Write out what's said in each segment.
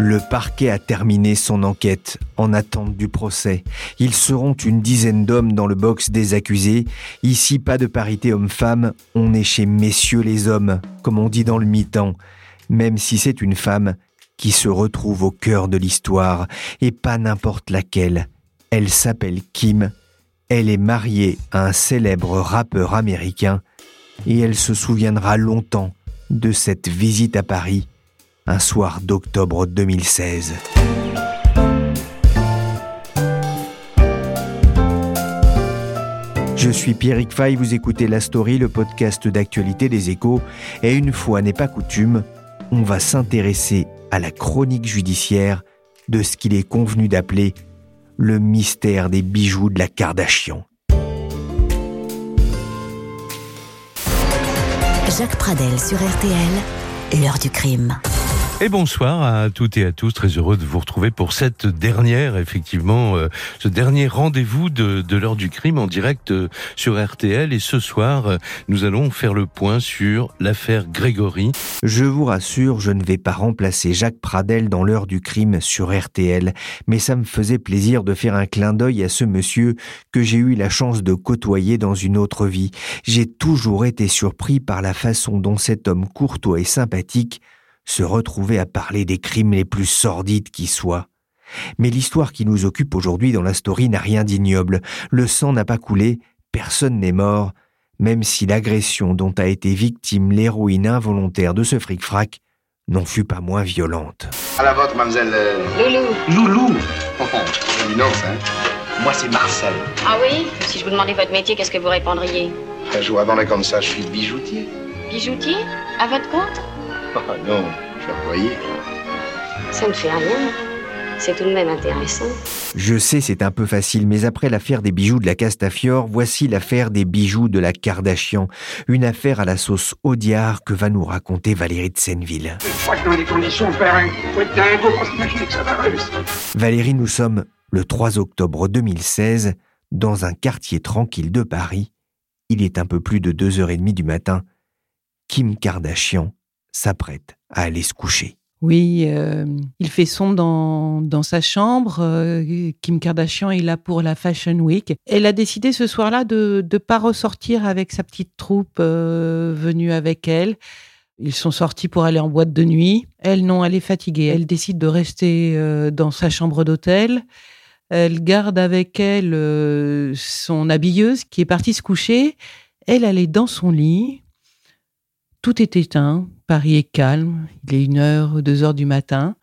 Le parquet a terminé son enquête en attente du procès. Ils seront une dizaine d'hommes dans le box des accusés. Ici, pas de parité homme-femme, on est chez messieurs les hommes, comme on dit dans le mi-temps, même si c'est une femme qui se retrouve au cœur de l'histoire, et pas n'importe laquelle. Elle s'appelle Kim, elle est mariée à un célèbre rappeur américain, et elle se souviendra longtemps de cette visite à Paris un soir d'octobre 2016. Je suis Pierrick Fay, vous écoutez La Story, le podcast d'actualité des échos, et une fois n'est pas coutume, on va s'intéresser à la chronique judiciaire de ce qu'il est convenu d'appeler le mystère des bijoux de la Kardashian. Jacques Pradel sur RTL, l'heure du crime. Et bonsoir à toutes et à tous, très heureux de vous retrouver pour cette dernière, effectivement, euh, ce dernier rendez-vous de, l'heure du crime en direct euh, sur RTL. Et ce soir, euh, nous allons faire le point sur l'affaire Grégory. Je vous rassure, je ne vais pas remplacer Jacques Pradel dans l'heure du crime sur RTL, mais ça me faisait plaisir de faire un clin d'œil à ce monsieur que j'ai eu la chance de côtoyer dans une autre vie. J'ai toujours été surpris par la façon dont cet homme courtois et sympathique se retrouver à parler des crimes les plus sordides qui soient. Mais l'histoire qui nous occupe aujourd'hui dans la story n'a rien d'ignoble. Le sang n'a pas coulé, personne n'est mort, même si l'agression dont a été victime l'héroïne involontaire de ce fric-frac n'en fut pas moins violente. À la vôtre, mademoiselle. Loulou. Loulou Oh, oh hein Moi, c'est Marcel. Ah oui? Si je vous demandais votre métier, qu'est-ce que vous répondriez? Je vous répondrais comme ça, je suis bijoutier. Bijoutier? À votre compte? Oh non, je. Ça ne fait rien. C'est tout de même intéressant. Je sais, c'est un peu facile, mais après l'affaire des bijoux de la Castafiore, voici l'affaire des bijoux de la Kardashian. Une affaire à la sauce Audiard que va nous raconter Valérie de Senneville. Je crois que dans les conditions, faire faut être dingo pour s'imaginer que ça va réussir. Valérie, nous sommes le 3 octobre 2016, dans un quartier tranquille de Paris. Il est un peu plus de 2h30 du matin. Kim Kardashian s'apprête à aller se coucher. Oui, euh, il fait sombre dans, dans sa chambre. Euh, Kim Kardashian est là pour la Fashion Week. Elle a décidé ce soir-là de ne pas ressortir avec sa petite troupe euh, venue avec elle. Ils sont sortis pour aller en boîte de nuit. Elle, non, elle est fatiguée. Elle décide de rester dans sa chambre d'hôtel. Elle garde avec elle son habilleuse qui est partie se coucher. Elle, elle est dans son lit. Tout est éteint. Paris est calme. Il est une heure, deux heures du matin.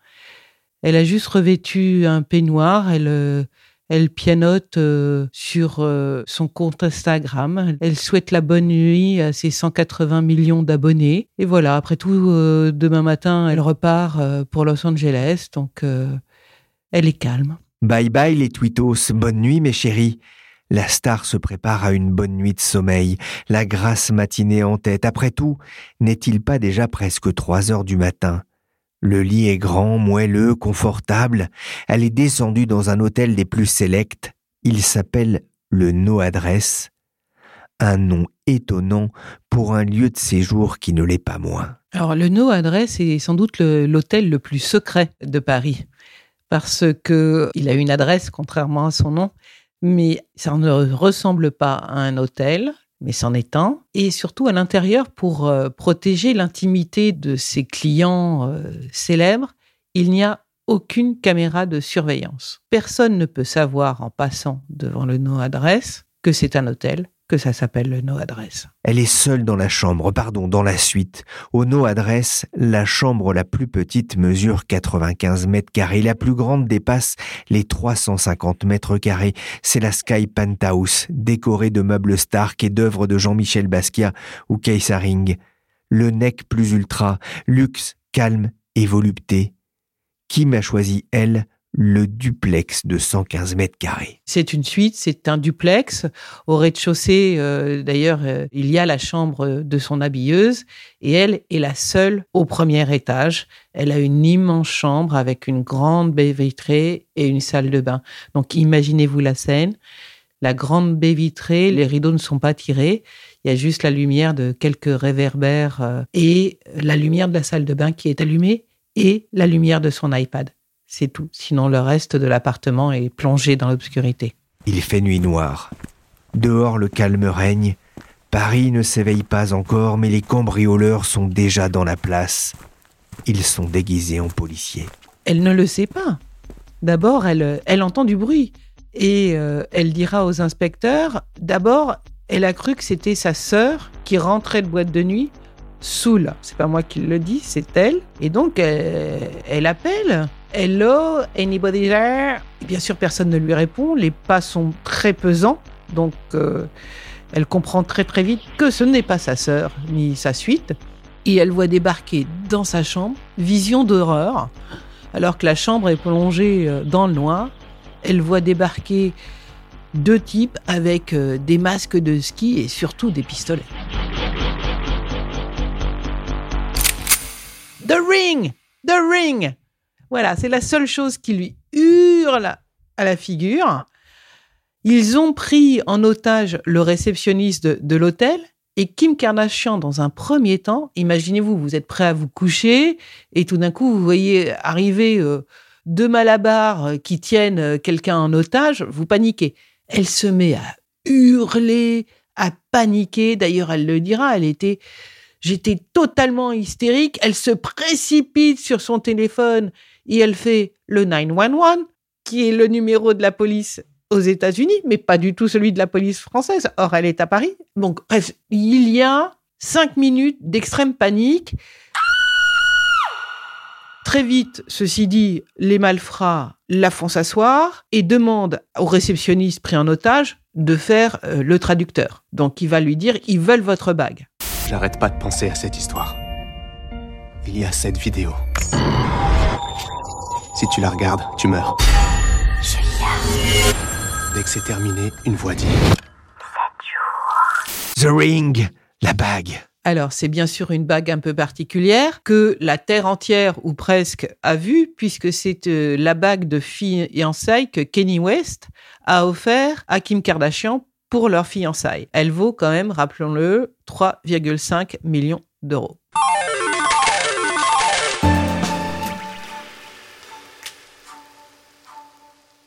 Elle a juste revêtu un peignoir. Elle, euh, elle pianote euh, sur euh, son compte Instagram. Elle souhaite la bonne nuit à ses 180 millions d'abonnés. Et voilà, après tout, demain matin, elle repart pour Los Angeles. Donc, elle est calme. Bye bye les tweetos, bonne nuit mes chéris. La star se prépare à une bonne nuit de sommeil, la grasse matinée en tête. Après tout, n'est-il pas déjà presque trois heures du matin? Le lit est grand, moelleux, confortable. Elle est descendue dans un hôtel des plus sélects. Il s'appelle le No Adresse. Un nom étonnant pour un lieu de séjour qui ne l'est pas moins. Alors, le No Adresse est sans doute l'hôtel le, plus secret de Paris. Parce que il a une adresse, contrairement à son nom, mais ça ne ressemble pas à un hôtel, mais c'en est un. Et surtout à l'intérieur, pour euh, protéger l'intimité de ses clients euh, célèbres, il n'y a aucune caméra de surveillance. Personne ne peut savoir en passant devant le No Adresse que c'est un hôtel, que ça s'appelle le No Adresse. Elle est seule dans la chambre, pardon, dans la suite. Au No Adresse, la chambre la plus petite mesure 95 mètres carrés. La plus grande dépasse les 350 mètres carrés. C'est la Sky Penthouse, décorée de meubles Stark et d'œuvres de Jean-Michel Basquiat ou Keisaring. le nec plus ultra, luxe, calme et volupté. Kim a choisi, elle, le duplex de 115 mètres carrés. C'est une suite, c'est un duplex. Au rez-de-chaussée, euh, d'ailleurs, euh, il y a la chambre de son habilleuse et elle est la seule au premier étage. Elle a une immense chambre avec une grande baie vitrée et une salle de bain. Donc imaginez-vous la scène. La grande baie vitrée, les rideaux ne sont pas tirés. Il y a juste la lumière de quelques réverbères euh, et la lumière de la salle de bain qui est allumée et la lumière de son iPad. C'est tout. Sinon, le reste de l'appartement est plongé dans l'obscurité. Il fait nuit noire. Dehors, le calme règne. Paris ne s'éveille pas encore, mais les cambrioleurs sont déjà dans la place. Ils sont déguisés en policiers. Elle ne le sait pas. D'abord, elle, elle entend du bruit. Et euh, elle dira aux inspecteurs, d'abord, elle a cru que c'était sa sœur qui rentrait de boîte de nuit saoule. C'est pas moi qui le dis, c'est elle. Et donc, elle, appelle. Hello, anybody there? bien sûr, personne ne lui répond. Les pas sont très pesants. Donc, euh, elle comprend très très vite que ce n'est pas sa sœur ni sa suite. Et elle voit débarquer dans sa chambre, vision d'horreur. Alors que la chambre est plongée euh, dans le noir, elle voit débarquer deux types avec euh, des masques de ski et surtout des pistolets. The Ring The Ring Voilà, c'est la seule chose qui lui hurle à la figure. Ils ont pris en otage le réceptionniste de, l'hôtel et Kim Kardashian, dans un premier temps, imaginez-vous, vous êtes prêt à vous coucher et tout d'un coup, vous voyez arriver euh, deux malabars euh, qui tiennent euh, quelqu'un en otage, vous paniquez. Elle se met à hurler, à paniquer. D'ailleurs, elle le dira, elle était J'étais totalement hystérique. Elle se précipite sur son téléphone et elle fait le 911, qui est le numéro de la police aux États-Unis, mais pas du tout celui de la police française. Or, elle est à Paris. Donc, bref, il y a cinq minutes d'extrême panique. Très vite, ceci dit, les malfrats la font s'asseoir et demandent au réceptionniste pris en otage de faire euh, le traducteur. Donc, il va lui dire, ils veulent votre bague. J'arrête pas de penser à cette histoire. Il y a cette vidéo. Si tu la regardes, tu meurs. Dès que c'est terminé, une voix dit The Ring, la bague. Alors, c'est bien sûr une bague un peu particulière que la terre entière ou presque a vue, puisque c'est euh, la bague de fiançailles que Kenny West a offert à Kim Kardashian pour leur fiançailles. Elle vaut quand même, rappelons-le, 3,5 millions d'euros.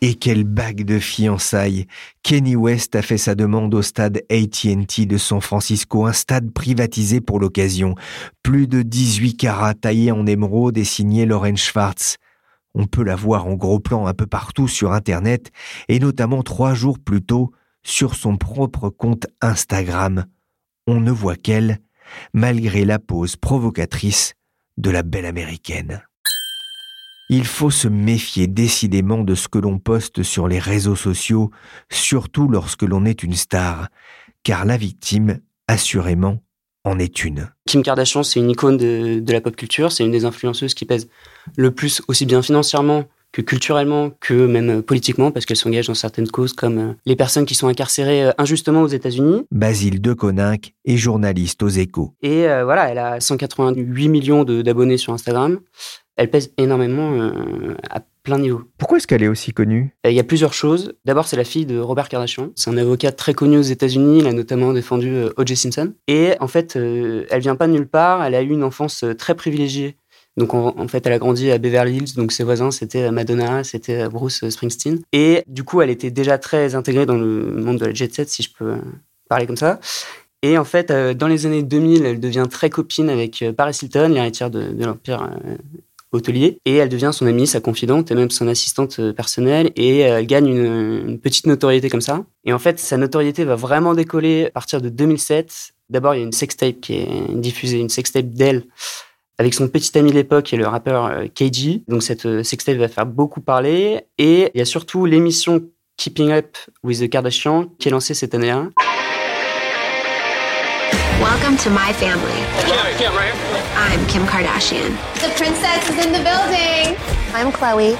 Et quelle bague de fiançailles Kenny West a fait sa demande au stade AT&T de San Francisco, un stade privatisé pour l'occasion. Plus de 18 carats taillés en émeraude et signé Lauren Schwartz. On peut la voir en gros plan un peu partout sur Internet, et notamment trois jours plus tôt sur son propre compte Instagram. On ne voit qu'elle, malgré la pose provocatrice de la belle américaine. Il faut se méfier décidément de ce que l'on poste sur les réseaux sociaux, surtout lorsque l'on est une star, car la victime, assurément, en est une. Kim Kardashian, c'est une icône de, de la pop culture, c'est une des influenceuses qui pèse le plus aussi bien financièrement que culturellement, que même politiquement, parce qu'elle s'engage dans certaines causes comme euh, les personnes qui sont incarcérées euh, injustement aux États-Unis. Basile Deconinck est journaliste aux échos. Et euh, voilà, elle a 188 millions d'abonnés sur Instagram. Elle pèse énormément à plein niveau. Pourquoi est-ce qu'elle est aussi connue? Il y a plusieurs choses. D'abord, c'est la fille de Robert Kardashian. C'est un avocat très connu aux États-Unis. Il a notamment défendu O.J. Simpson. Et en fait, elle vient pas de nulle part. Elle a eu une enfance très privilégiée donc en, fait, elle a grandi à Beverly Hills, donc ses voisins c'était Madonna, c'était Bruce Springsteen. Et du coup, elle était déjà très intégrée dans le monde de la jet set, si je peux parler comme ça. Et en fait, euh, dans les années 2000, elle devient très copine avec euh, Paris Hilton, l'héritière de, l'empire euh, hôtelier, et elle devient son amie, sa confidente et même son assistante personnelle, et elle gagne une, petite notoriété comme ça. Et en fait, sa notoriété va vraiment décoller à partir de 2007. D'abord, il y a une sextape qui est diffusée, une sextape d'elle avec son petit ami de l'époque, est le rappeur euh, KG. Donc cette euh, sextape va faire beaucoup parler. Et il y a surtout l'émission Keeping Up with the Kardashians qui est lancée cette année-là. Welcome to my family. Kim, right? I'm Kim Kardashian. The princess is in the building. I'm Chloe.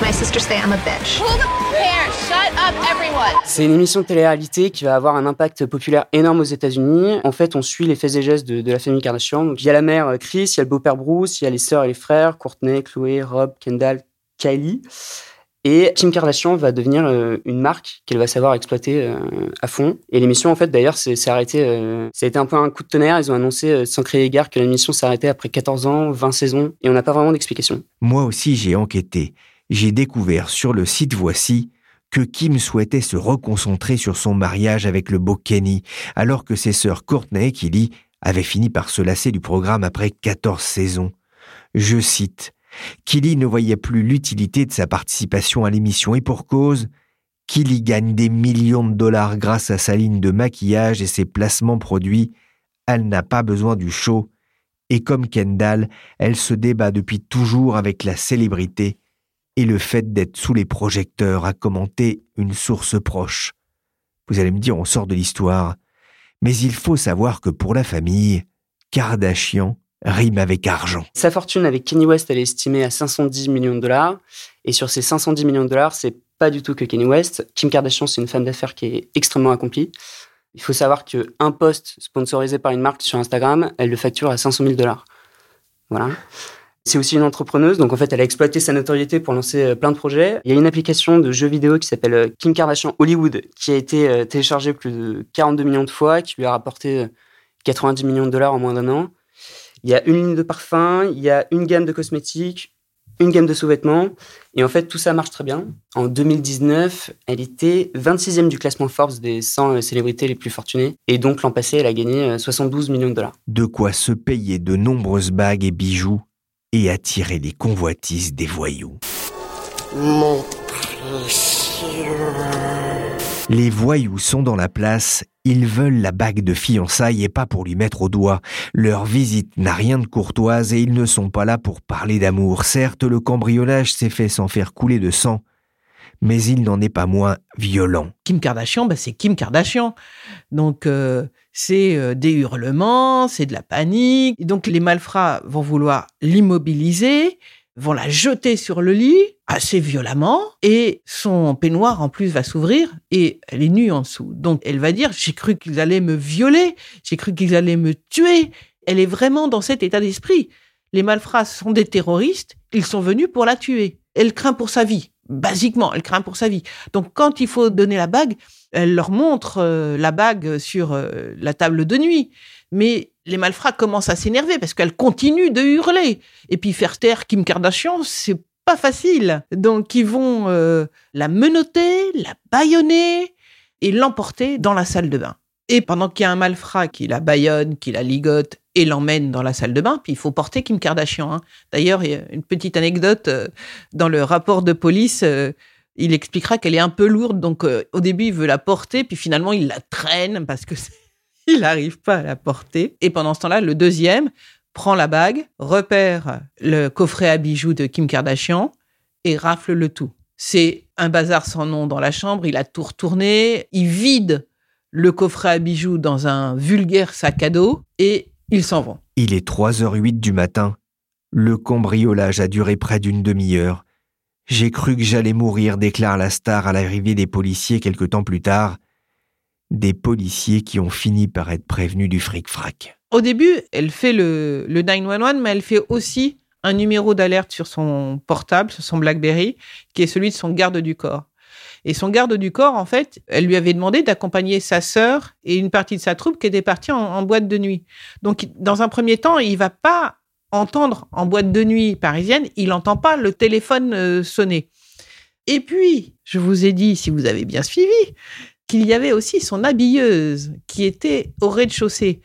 My sisters say I'm a bitch. Who the cares? Shut up, everyone. C'est une émission de télé-réalité qui va avoir un impact populaire énorme aux États-Unis. En fait, on suit les faits et gestes de, de la famille Kardashian. Donc, il y a la mère euh, Chris, il y a le beau-père Bruce, il y a les sœurs et les frères, Courtney, Chloé, Rob, Kendall, Kylie. Et Kim Kardashian va devenir euh, une marque qu'elle va savoir exploiter euh, à fond. Et l'émission, en fait, d'ailleurs, s'est arrêtée. Euh, ça a été un peu un coup de tonnerre. Ils ont annoncé, euh, sans crier égard, que l'émission s'arrêtait après 14 ans, 20 saisons. Et on n'a pas vraiment d'explication. Moi aussi, j'ai enquêté. J'ai découvert sur le site Voici que Kim souhaitait se reconcentrer sur son mariage avec le beau Kenny, alors que ses sœurs Courtney et Kylie avaient fini par se lasser du programme après 14 saisons. Je cite Killy ne voyait plus l'utilité de sa participation à l'émission et pour cause, Killy gagne des millions de dollars grâce à sa ligne de maquillage et ses placements produits. Elle n'a pas besoin du show. Et comme Kendall, elle se débat depuis toujours avec la célébrité et le fait d'être sous les projecteurs a commenté une source proche. Vous allez me dire, on sort de l'histoire. Mais il faut savoir que pour la famille, Kardashian rime avec argent. Sa fortune avec Kenny West, elle est estimée à 510 millions de dollars. Et sur ces 510 millions de dollars, c'est pas du tout que Kenny West. Kim Kardashian, c'est une femme d'affaires qui est extrêmement accomplie. Il faut savoir qu'un post sponsorisé par une marque sur Instagram, elle le facture à 500 000 dollars. Voilà. C'est aussi une entrepreneuse, donc en fait, elle a exploité sa notoriété pour lancer euh, plein de projets. Il y a une application de jeux vidéo qui s'appelle euh, Kim Kardashian Hollywood, qui a été euh, téléchargée plus de 42 millions de fois, qui lui a rapporté 90 millions de dollars en moins d'un an. Il y a une ligne de parfum, il y a une gamme de cosmétiques, une gamme de sous-vêtements. Et en fait, tout ça marche très bien. En 2019, elle était 26e du classement Forbes des 100 célébrités les plus fortunées. Et donc, l'an passé, elle a gagné 72 millions de dollars. De quoi se payer de nombreuses bagues et bijoux et attirer les convoitises des voyous. Mon précieux. Les voyous sont dans la place, ils veulent la bague de fiançailles et pas pour lui mettre au doigt. Leur visite n'a rien de courtoise et ils ne sont pas là pour parler d'amour. Certes, le cambriolage s'est fait sans faire couler de sang, mais il n'en est pas moins violent. Kim Kardashian, bah, c'est Kim Kardashian. Donc, euh, c'est euh, des hurlements, c'est de la panique. Donc, les malfrats vont vouloir l'immobiliser, vont la jeter sur le lit assez violemment et son peignoir en plus va s'ouvrir et elle est nue en dessous. Donc elle va dire j'ai cru qu'ils allaient me violer, j'ai cru qu'ils allaient me tuer. Elle est vraiment dans cet état d'esprit. Les malfrats sont des terroristes, ils sont venus pour la tuer. Elle craint pour sa vie. Basiquement, elle craint pour sa vie. Donc quand il faut donner la bague, elle leur montre euh, la bague sur euh, la table de nuit. Mais les malfrats commencent à s'énerver parce qu'elle continue de hurler. Et puis faire taire Kim Kardashian, c'est pas facile. Donc ils vont euh, la menotter, la bâillonner et l'emporter dans la salle de bain. Et pendant qu'il y a un malfrat qui la bâillonne, qui la ligote et l'emmène dans la salle de bain, puis il faut porter Kim Kardashian. Hein. D'ailleurs, il y a une petite anecdote euh, dans le rapport de police. Euh, il expliquera qu'elle est un peu lourde, donc euh, au début il veut la porter, puis finalement il la traîne parce que il n'arrive pas à la porter. Et pendant ce temps-là, le deuxième prend la bague, repère le coffret à bijoux de Kim Kardashian et rafle le tout. C'est un bazar sans nom dans la chambre, il a tout retourné, il vide le coffret à bijoux dans un vulgaire sac à dos et ils s'en vont. Il est 3h08 du matin. Le cambriolage a duré près d'une demi-heure. J'ai cru que j'allais mourir, déclare la star à l'arrivée des policiers quelque temps plus tard. Des policiers qui ont fini par être prévenus du fric-frac. Au début, elle fait le, le 911, mais elle fait aussi un numéro d'alerte sur son portable, sur son BlackBerry, qui est celui de son garde du corps. Et son garde du corps, en fait, elle lui avait demandé d'accompagner sa sœur et une partie de sa troupe qui était partie en, boîte de nuit. Donc, dans un premier temps, il va pas entendre en boîte de nuit parisienne, il n'entend pas le téléphone euh, sonner. Et puis, je vous ai dit, si vous avez bien suivi, qu'il y avait aussi son habilleuse qui était au rez-de-chaussée.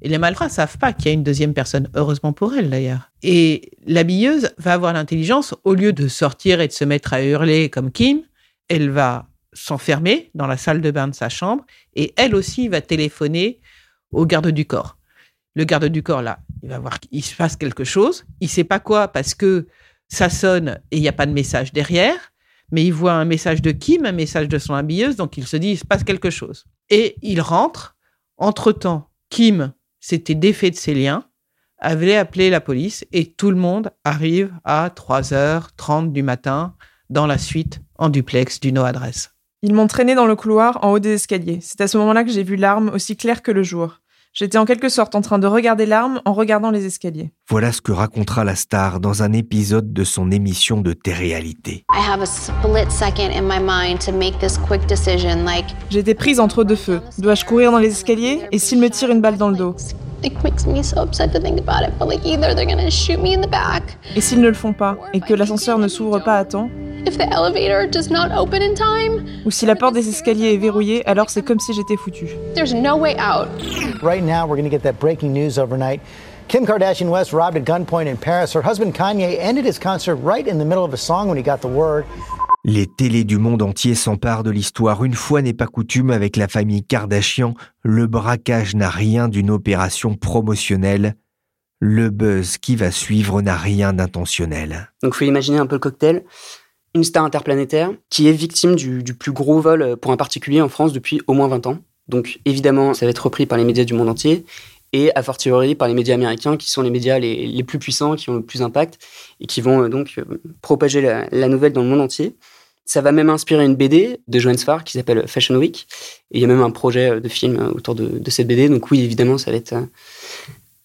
Et les malfrats savent pas qu'il y a une deuxième personne, heureusement pour elle d'ailleurs. Et l'habilleuse va avoir l'intelligence, au lieu de sortir et de se mettre à hurler comme Kim, elle va s'enfermer dans la salle de bain de sa chambre et elle aussi va téléphoner au garde du corps. Le garde du corps, là, il va voir qu'il se passe quelque chose. Il sait pas quoi parce que ça sonne et il n'y a pas de message derrière. Mais il voit un message de Kim, un message de son habilleuse, donc il se dit, il se passe quelque chose. Et il rentre. Entre-temps, Kim s'était défait de ses liens, avait appelé la police et tout le monde arrive à 3h30 du matin dans la suite en duplex du no adresse. Ils m'ont traîné dans le couloir en haut des escaliers. C'est à ce moment-là que j'ai vu l'arme aussi claire que le jour. J'étais en quelque sorte en train de regarder l'arme en regardant les escaliers. Voilà ce que racontera la star dans un épisode de son émission de télé-réalité. J'étais prise entre deux feux. Dois-je courir dans les escaliers? Et s'il me tire une balle dans le dos? Et s'ils ne le font pas Et que l'ascenseur ne s'ouvre pas à temps ou si la porte des escaliers est verrouillée, alors c'est comme si j'étais foutu. There's no way out. Right now, we're going to get that breaking news overnight. Kim Kardashian West robbed at gunpoint in Paris. Her husband Kanye ended his concert right in the middle of a song when he got the word. Les télés du monde entier s'emparent de l'histoire. Une fois n'est pas coutume avec la famille Kardashian, le braquage n'a rien d'une opération promotionnelle. Le buzz qui va suivre n'a rien d'intentionnel. Donc, faut imaginer un peu le cocktail une star interplanétaire qui est victime du, plus gros vol pour un particulier en France depuis au moins 20 ans. Donc évidemment, ça va être repris par les médias du monde entier et a fortiori par les médias américains qui sont les médias les, plus puissants, qui ont le plus d'impact et qui vont euh, donc euh, propager la, nouvelle dans le monde entier. Ça va même inspirer une BD de Johannes Farr qui s'appelle Fashion Week. Et il y a même un projet de film autour de, cette BD. Donc oui, évidemment, ça va être euh,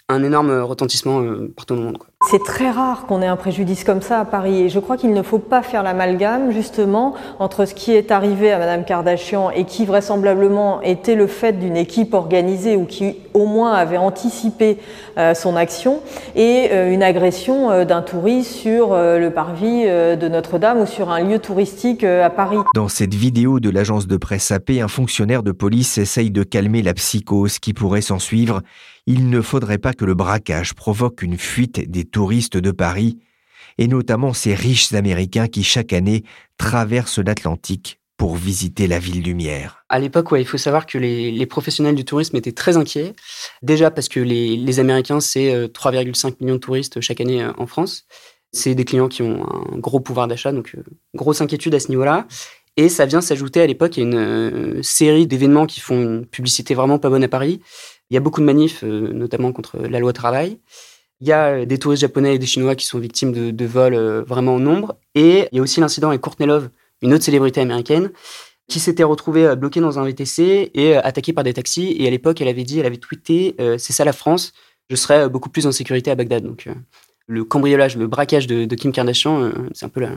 un énorme retentissement euh, partout dans le monde. C'est très rare qu'on ait un préjudice comme ça à Paris et je crois qu'il ne faut pas faire l'amalgame justement entre ce qui est arrivé à Madame Kardashian et qui vraisemblablement était le fait d'une équipe organisée ou qui au moins avait anticipé euh, son action et euh, une agression d'un touriste sur le parvis de Notre-Dame ou sur un lieu touristique à Paris. Dans cette vidéo de l'agence de presse AP, un fonctionnaire de police essaye de calmer la psychose qui pourrait s'en suivre il ne faudrait pas que le braquage provoque une fuite des touristes de Paris, et notamment ces riches Américains qui chaque année traversent l'Atlantique pour visiter la ville lumière. À l'époque, il faut savoir que les, professionnels du tourisme étaient très inquiets. Déjà parce que les, Américains, c'est 3,5 euh, millions de touristes chaque année euh, en France. C'est des clients qui ont un gros pouvoir d'achat, donc euh, grosse inquiétude à ce niveau-là. Et ça vient s'ajouter à l'époque à une série d'événements qui font une publicité vraiment pas bonne à Paris. Il y a beaucoup de manifs, notamment contre la loi travail. Il y a euh, des touristes japonais et des chinois qui sont victimes de, vols euh, vraiment en nombre. Et il y a aussi l'incident avec Courtney Love, une autre célébrité américaine, qui s'était retrouvée bloquée dans un VTC et attaquée par des taxis. Et à l'époque, elle avait dit, elle avait tweeté, c'est ça la France, je serais beaucoup plus en sécurité à Bagdad. Donc le cambriolage, le braquage de, Kim Kardashian, c'est un peu la,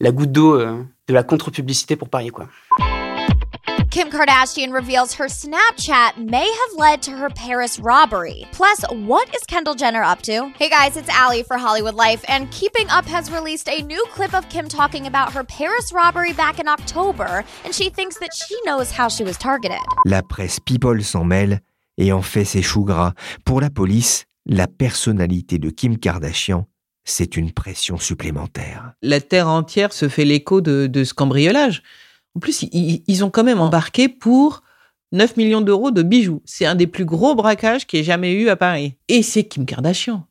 la goutte d'eau de la contre-publicité pour Paris, quoi. Kim Kardashian reveals her Snapchat may have led to her Paris robbery. Plus, what is Kendall Jenner up to? Hey guys, it's Allie for Hollywood Life, and Keeping Up has released a new clip of Kim talking about her Paris robbery back in October, and she thinks that she knows how she was targeted. La presse People s'en mêle et en fait ses choux gras. Pour la police, la personnalité de Kim Kardashian c'est une pression supplémentaire. La terre entière se fait l'écho de, de, ce cambriolage. En plus, ils, ont quand même embarqué pour 9 millions d'euros de bijoux. C'est un des plus gros braquages qui ait jamais eu à Paris. Et c'est Kim Kardashian.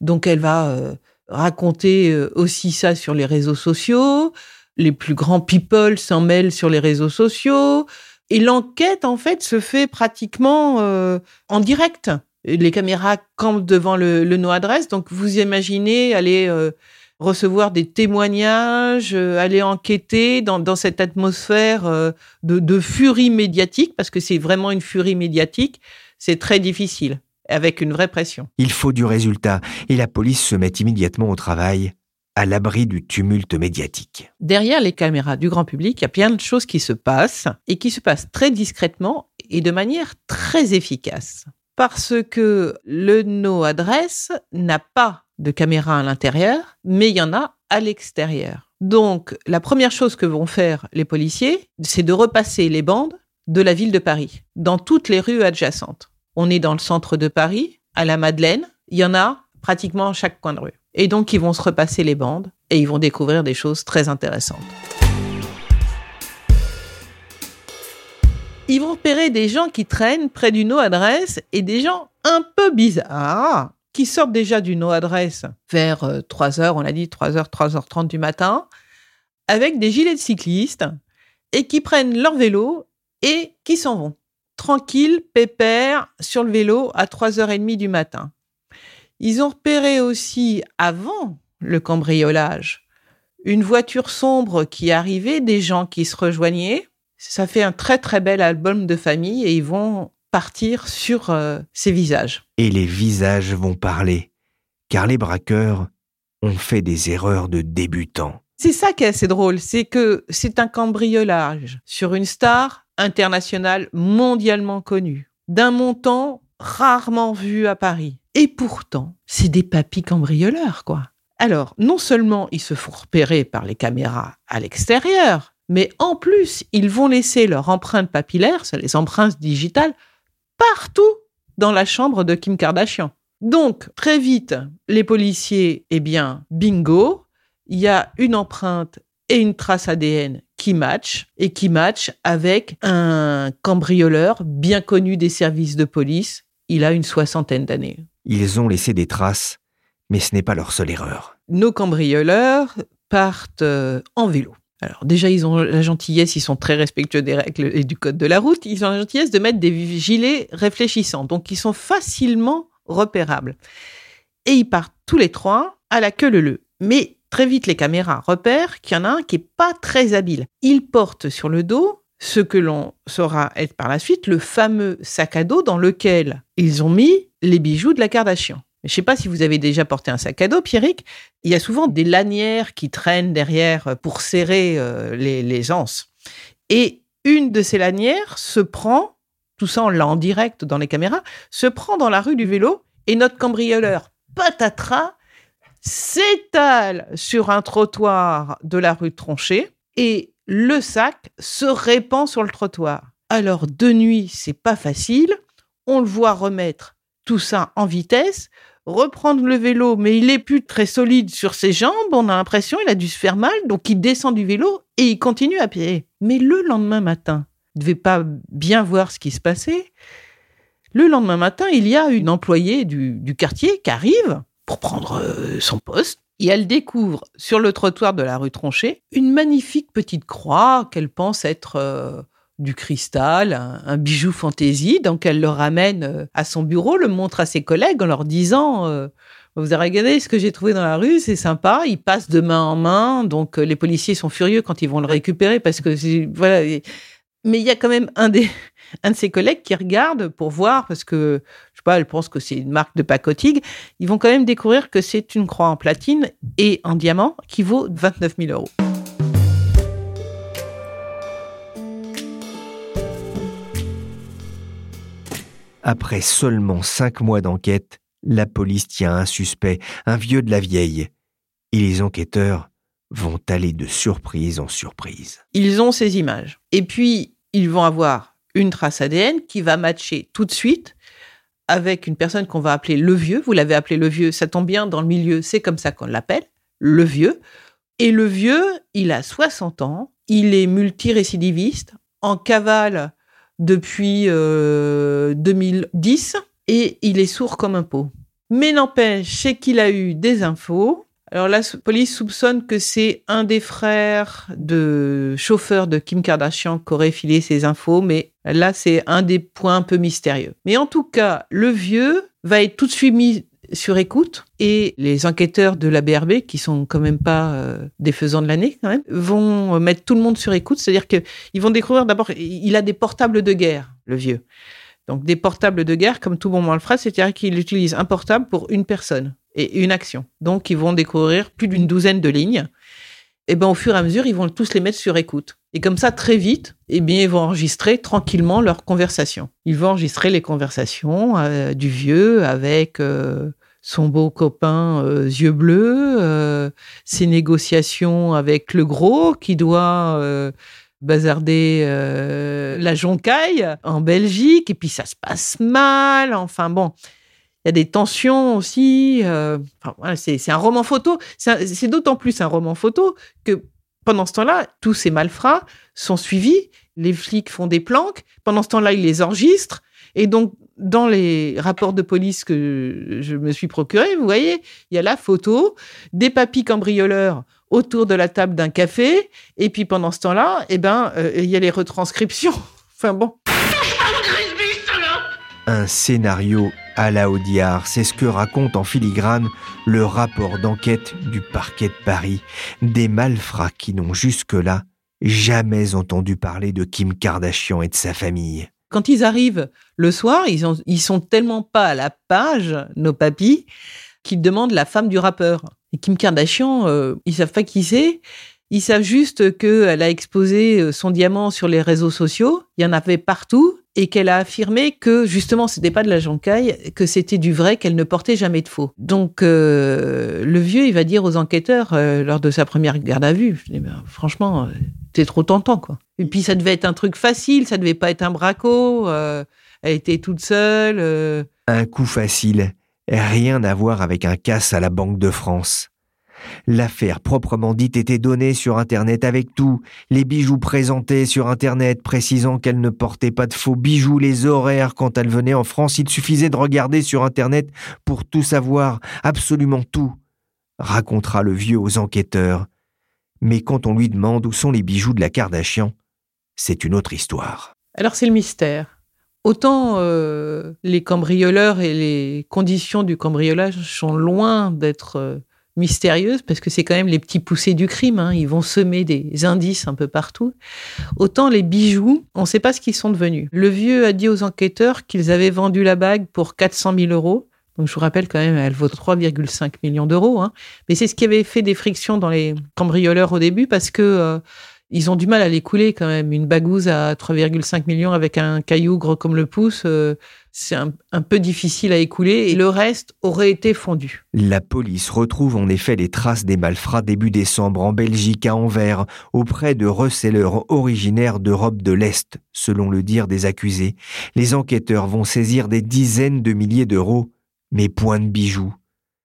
Donc elle va euh, raconter euh, aussi ça sur les réseaux sociaux. Les plus grands people s'en mêlent sur les réseaux sociaux. Et l'enquête, en fait, se fait pratiquement euh, en direct. Les caméras campent devant le, le no-adresse. Donc vous imaginez aller recevoir des témoignages, euh, aller enquêter dans, cette atmosphère euh, de, furie médiatique, parce que c'est vraiment une furie médiatique, c'est très difficile, avec une vraie pression. Il faut du résultat, et la police se met immédiatement au travail à l'abri du tumulte médiatique. Derrière les caméras du grand public, il y a plein de choses qui se passent et qui se passent très discrètement et de manière très efficace. Parce que le no-adresse n'a pas de caméras à l'intérieur, mais il y en a à l'extérieur. Donc, la première chose que vont faire les policiers, c'est de repasser les bandes de la ville de Paris, dans toutes les rues adjacentes. On est dans le centre de Paris, à la Madeleine, il y en a pratiquement à chaque coin de rue. Et donc, ils vont se repasser les bandes et ils vont découvrir des choses très intéressantes. Ils vont repérer des gens qui traînent près d'une no-adresse et des gens un peu bizarres qui sortent déjà du no-adresse vers 3h, euh, on a dit 3h, 3h30 du matin, avec des gilets de cyclistes et qui prennent leur vélo et qui s'en vont. tranquilles, pépères, sur le vélo à 3h30 du matin. Ils ont repéré aussi, avant le cambriolage, une voiture sombre qui arrivait, des gens qui se rejoignaient. Ça fait un très très bel album de famille et ils vont partir sur euh, ces visages. Et les visages vont parler, car les braqueurs ont fait des erreurs de débutants. C'est ça qui est assez drôle, c'est que c'est un cambriolage sur une star internationale mondialement connue, d'un montant rarement vu à Paris. Et pourtant, c'est des papis cambrioleurs, quoi. Alors, non seulement ils se font repérer par les caméras à l'extérieur, mais en plus, ils vont laisser leur empreinte papillaire, c'est les empreintes digitales, partout dans la chambre de Kim Kardashian. Donc, très vite, les policiers, eh bien, bingo, il y a une empreinte et une trace ADN qui matchent et qui matchent avec un cambrioleur bien connu des services de police. Il a une soixantaine d'années. Ils ont laissé des traces, mais ce n'est pas leur seule erreur. Nos cambrioleurs partent euh, en vélo. Alors déjà, ils ont la gentillesse, ils sont très respectueux des règles et du code de la route, ils ont la gentillesse de mettre des gilets réfléchissants, donc ils sont facilement repérables. Et ils partent tous les trois à la queue leu Mais très vite, les caméras repèrent qu'il y en a un qui est pas très habile. Il porte sur le dos ce que l'on saura être par la suite le fameux sac à dos dans lequel ils ont mis les bijoux de la Kardashian. Je ne sais pas si vous avez déjà porté un sac à dos, Pierrick. Il y a souvent des lanières qui traînent derrière pour serrer euh, les, les anses. Et une de ces lanières se prend, tout ça on l'a en direct dans les caméras, se prend dans la rue du vélo et notre cambrioleur, patatras, s'étale sur un trottoir de la rue Tronchet et le sac se répand sur le trottoir. Alors de nuit, c'est pas facile. On le voit remettre tout ça en vitesse reprendre le vélo, mais il est plus très solide sur ses jambes. On a l'impression qu'il a dû se faire mal, donc il descend du vélo et il continue à pied. Mais le lendemain matin, il ne devait pas bien voir ce qui se passait. Le lendemain matin, il y a une employée du, quartier qui arrive pour prendre euh, son poste. Et elle découvre sur le trottoir de la rue Tronchet une magnifique petite croix qu'elle pense être euh, du cristal, un, bijou fantaisie. Donc elle le ramène euh, à son bureau, le montre à ses collègues en leur disant euh, Vous avez regardé ce que j'ai trouvé dans la rue, c'est sympa. Il passe de main en main. Donc euh, les policiers sont furieux quand ils vont le récupérer parce que voilà. Mais il y a quand même un des un de ses collègues qui regarde pour voir parce que je sais pas, elle pense que c'est une marque de pacotille. Ils vont quand même découvrir que c'est une croix en platine et en diamant qui vaut 29 000 euros. Après seulement cinq mois d'enquête, la police tient un suspect, un vieux de la vieille. Et les enquêteurs vont aller de surprise en surprise. Ils ont ces images. Et puis, ils vont avoir une trace ADN qui va matcher tout de suite avec une personne qu'on va appeler le vieux. Vous l'avez appelé le vieux, ça tombe bien dans le milieu, c'est comme ça qu'on l'appelle, le vieux. Et le vieux, il a 60 ans, il est multirécidiviste, en cavale depuis 2010 euh, et il est sourd comme un pot. Mais n'empêche, qu'il a eu des infos. Alors la police soupçonne que c'est un des frères de chauffeur de Kim Kardashian qui aurait filé ces infos, mais là c'est un des points un peu mystérieux. Mais en tout cas, le vieux va être tout de suite mis sur écoute et les enquêteurs de la BRB, qui sont quand même pas euh, des faisans de l'année vont mettre tout le monde sur écoute. C'est-à-dire qu'ils vont découvrir d'abord, il a des portables de guerre, le vieux. Donc des portables de guerre, comme tout bon malfrat, c'est-à-dire qu'il utilise un portable pour une personne et une action. Donc ils vont découvrir plus d'une douzaine de lignes. Et ben au fur et à mesure, ils vont tous les mettre sur écoute. Et comme ça, très vite, eh bien, ils vont enregistrer tranquillement leurs conversations. Ils vont enregistrer les conversations euh, du vieux avec euh, son beau copain euh, yeux bleus, ses négociations avec le gros qui doit bazarder la joncaille en Belgique. Et puis ça se passe mal. Enfin bon, il y a des tensions aussi. Enfin, c'est un roman photo. C'est d'autant plus un roman photo que pendant ce temps-là, tous ces malfrats sont suivis, les flics font des planques, pendant ce temps-là, ils les enregistrent, et donc, dans les rapports de police que je me suis procuré, vous voyez, il y a la photo des papis cambrioleurs autour de la table d'un café, et puis pendant ce temps-là, eh ben, euh, il y a les retranscriptions. enfin bon. Un scénario à la Audiard, c'est ce que raconte en filigrane le rapport d'enquête du parquet de Paris, des malfrats qui n'ont jusque-là jamais entendu parler de Kim Kardashian et de sa famille. Quand ils arrivent le soir, ils, ont, ils sont tellement pas à la page, nos papis, qu'ils demandent la femme du rappeur. Et Kim Kardashian, euh, ils savent pas qui c'est. Ils savent juste qu'elle a exposé euh, son diamant sur les réseaux sociaux. Il y en avait partout et qu'elle a affirmé que justement c'était pas de la jancaille, que c'était du vrai, qu'elle ne portait jamais de faux. Donc euh, le vieux, il va dire aux enquêteurs euh, lors de sa première garde à vue, ben, franchement, t'es trop tentant quoi. Et puis ça devait être un truc facile, ça devait pas être un braco. elle était toute seule. Un coup facile, rien à voir avec un casse à la Banque de France. L'affaire proprement dite était donnée sur Internet avec tout, les bijoux présentés sur Internet précisant qu'elle ne portait pas de faux bijoux, les horaires quand elle venait en France, il suffisait de regarder sur Internet pour tout savoir, absolument tout, racontera le vieux aux enquêteurs. Mais quand on lui demande où sont les bijoux de la Kardashian, c'est une autre histoire. Alors c'est le mystère. Autant euh, les cambrioleurs et les conditions du cambriolage sont loin d'être euh, mystérieuses parce que c'est quand même les petits poussés du crime. hein. Ils vont semer des indices un peu partout. Autant les bijoux, on ne sait pas ce qu'ils sont devenus. Le vieux a dit aux enquêteurs qu'ils avaient vendu la bague pour 400 000 euros. Donc je vous rappelle quand même, elle vaut 3,5 millions d'euros. hein. Mais c'est ce qui avait fait des frictions dans les cambrioleurs au début parce que euh, ils ont du mal à les couler quand même. Une bagouze à 3,5 millions avec un caillou gros comme le pouce, euh, c'est un, un peu difficile à écouler et le reste aurait été fondu. La police retrouve en effet les traces des malfrats début décembre en Belgique à Anvers, auprès de resellers originaires d'Europe de l'Est, selon le dire des accusés. Les enquêteurs vont saisir des dizaines de milliers d'euros, mais point de bijoux.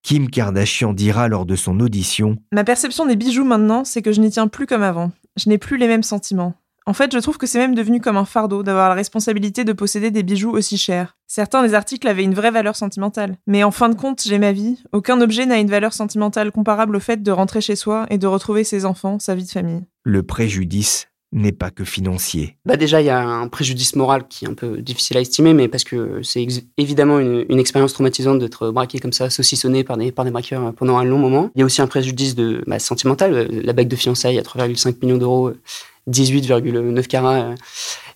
Kim Kardashian dira lors de son audition Ma perception des bijoux maintenant, c'est que je n'y tiens plus comme avant. Je n'ai plus les mêmes sentiments. En fait, je trouve que c'est même devenu comme un fardeau d'avoir la responsabilité de posséder des bijoux aussi chers. Certains des articles avaient une vraie valeur sentimentale. Mais en fin de compte, j'ai ma vie. Aucun objet n'a une valeur sentimentale comparable au fait de rentrer chez soi et de retrouver ses enfants, sa vie de famille. Le préjudice n'est pas que financier. Bah déjà, il y a un préjudice moral qui est un peu difficile à estimer, mais parce que c'est ex- évidemment une, une expérience traumatisante d'être braqué comme ça, saucissonné par des, par des braqueurs pendant un long moment. Il y a aussi un préjudice de, bah, sentimental. La bague de fiançailles à 3,5 millions d'euros, 18,9 carats. euh,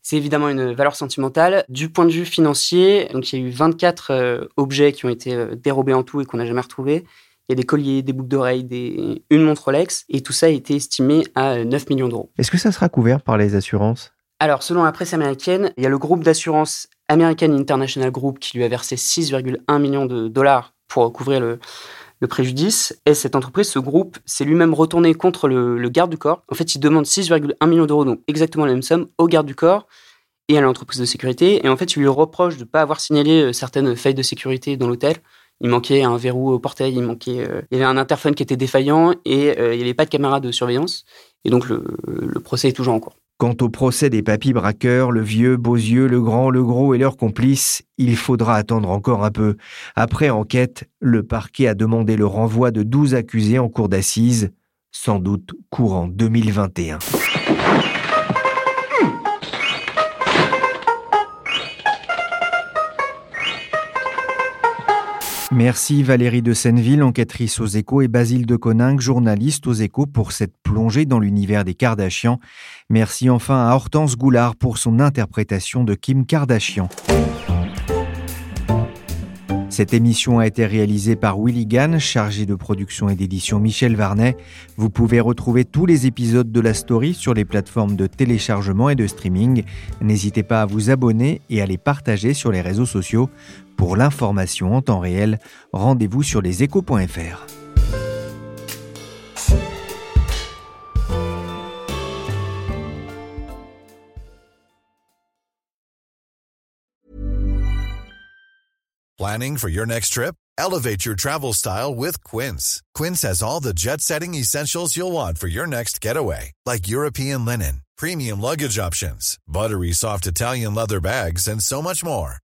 C'est évidemment une valeur sentimentale. Du point de vue financier, donc il y a eu 24 euh, objets qui ont été euh, dérobés en tout et qu'on n'a jamais retrouvés. Il y a des colliers, des boucles d'oreilles, des... une montre Rolex, et tout ça a été estimé à euh, 9 millions d'euros. Est-ce que ça sera couvert par les assurances? Alors, selon la presse américaine, il y a le groupe d'assurance American International Group qui lui a versé 6,1 millions de dollars pour couvrir le, le préjudice. Et cette entreprise, ce groupe, s'est lui-même retourné contre le, garde du corps. En fait, il demande 6,1 millions d'euros, donc exactement la même somme, au garde du corps et à l'entreprise de sécurité. Et en fait, il lui reproche de ne pas avoir signalé euh, certaines failles de sécurité dans l'hôtel. Il manquait un verrou au portail, il manquait, euh, il y avait un interphone qui était défaillant et euh, il n'y avait pas de caméra de surveillance. Et donc le procès est toujours en cours. Quant au procès des papis braqueurs, le vieux, Beausieux, le grand, le gros et leurs complices, il faudra attendre encore un peu. Après enquête, le parquet a demandé le renvoi de 12 accusés en cour d'assises, sans doute courant 2021. Merci Valérie de Senneville, enquêtrice aux échos, et Basile de Coninck, journaliste aux échos, pour cette plongée dans l'univers des Kardashians. Merci enfin à Hortense Goulard pour son interprétation de Kim Kardashian. Cette émission a été réalisée par Willy Gann, chargé de production et d'édition Michel Varnet. Vous pouvez retrouver tous les épisodes de la story sur les plateformes de téléchargement et de streaming. N'hésitez pas à vous abonner et à les partager sur les réseaux sociaux. Pour l'information en temps réel, rendez-vous sur leséchos.fr. Planning for your next trip? Elevate your travel style with Quince. Quince has all the jet setting essentials you'll want for your next getaway, like European linen, premium luggage options, buttery soft Italian leather bags, and so much more.